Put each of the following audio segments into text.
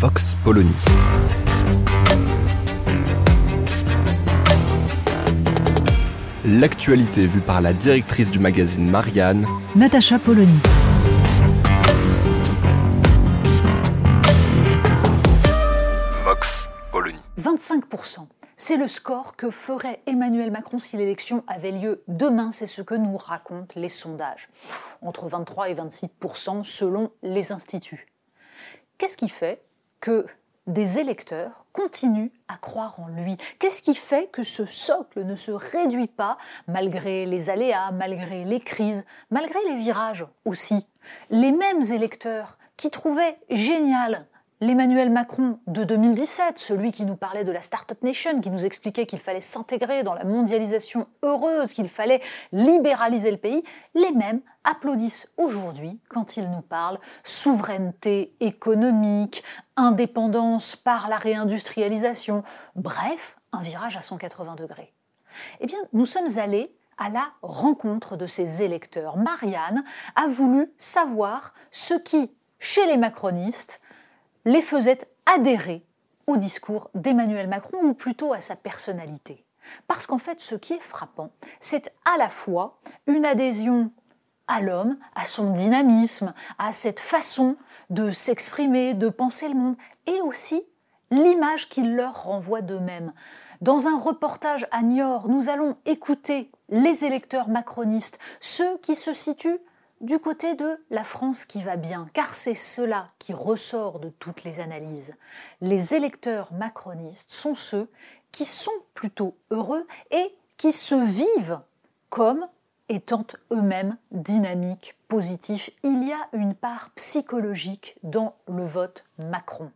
Vox Polony. L'actualité vue par la directrice du magazine Marianne, Natacha Polony. Vox Polony. 25%. C'est le score que ferait Emmanuel Macron si l'élection avait lieu demain. C'est ce que nous racontent les sondages. Entre 23 et 26% selon les instituts. Qu'est-ce qui fait? Que des électeurs continuent à croire en lui. Qu'est-ce qui fait que ce socle ne se réduit pas malgré les aléas, malgré les crises, malgré les virages aussi? Les mêmes électeurs qui trouvaient génial L'Emmanuel Macron de 2017, celui qui nous parlait de la Startup Nation, qui nous expliquait qu'il fallait s'intégrer dans la mondialisation heureuse, qu'il fallait libéraliser le pays, les mêmes applaudissent aujourd'hui quand il nous parle souveraineté économique, indépendance par la réindustrialisation, bref, un virage à 180 degrés. Eh bien, nous sommes allés à la rencontre de ces électeurs. Marianne a voulu savoir ce qui, chez les macronistes, les faisait adhérer au discours d'Emmanuel Macron ou plutôt à sa personnalité. Parce qu'en fait, ce qui est frappant, c'est à la fois une adhésion à l'homme, à son dynamisme, à cette façon de s'exprimer, de penser le monde, et aussi l'image qu'il leur renvoie d'eux-mêmes. Dans un reportage à Niort, nous allons écouter les électeurs macronistes, ceux qui se situent du côté de la France qui va bien, car c'est cela qui ressort de toutes les analyses. Les électeurs macronistes sont ceux qui sont plutôt heureux et qui se vivent comme étant eux-mêmes dynamiques, positifs. Il y a une part psychologique dans le vote Macron.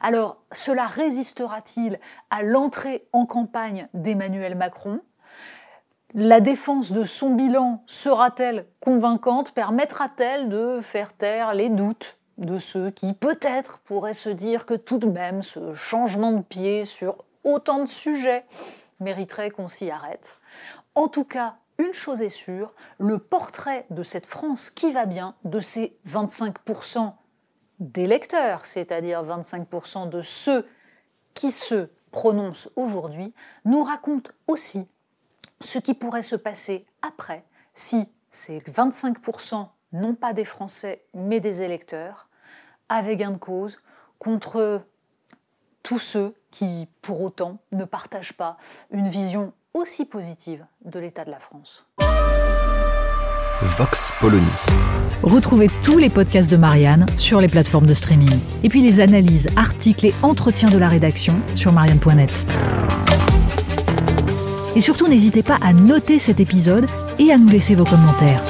Alors, cela résistera-t-il à l'entrée en campagne d'Emmanuel Macron? La défense de son bilan sera-t-elle convaincante? Permettra-t-elle de faire taire les doutes de ceux qui peut-être pourraient se dire que tout de même ce changement de pied sur autant de sujets mériterait qu'on s'y arrête? En tout cas, une chose est sûre, le portrait de cette France qui va bien, de ces 25% d'électeurs, c'est-à-dire 25% de ceux qui se prononcent aujourd'hui, nous raconte aussi ce qui pourrait se passer après si ces 25% non pas des Français mais des électeurs avaient gain de cause contre tous ceux qui, pour autant, ne partagent pas une vision aussi positive de l'état de la France. Vox Polony. Retrouvez tous les podcasts de Marianne sur les plateformes de streaming. Et puis les analyses, articles et entretiens de la rédaction sur marianne.net. Et surtout, n'hésitez pas à noter cet épisode et à nous laisser vos commentaires.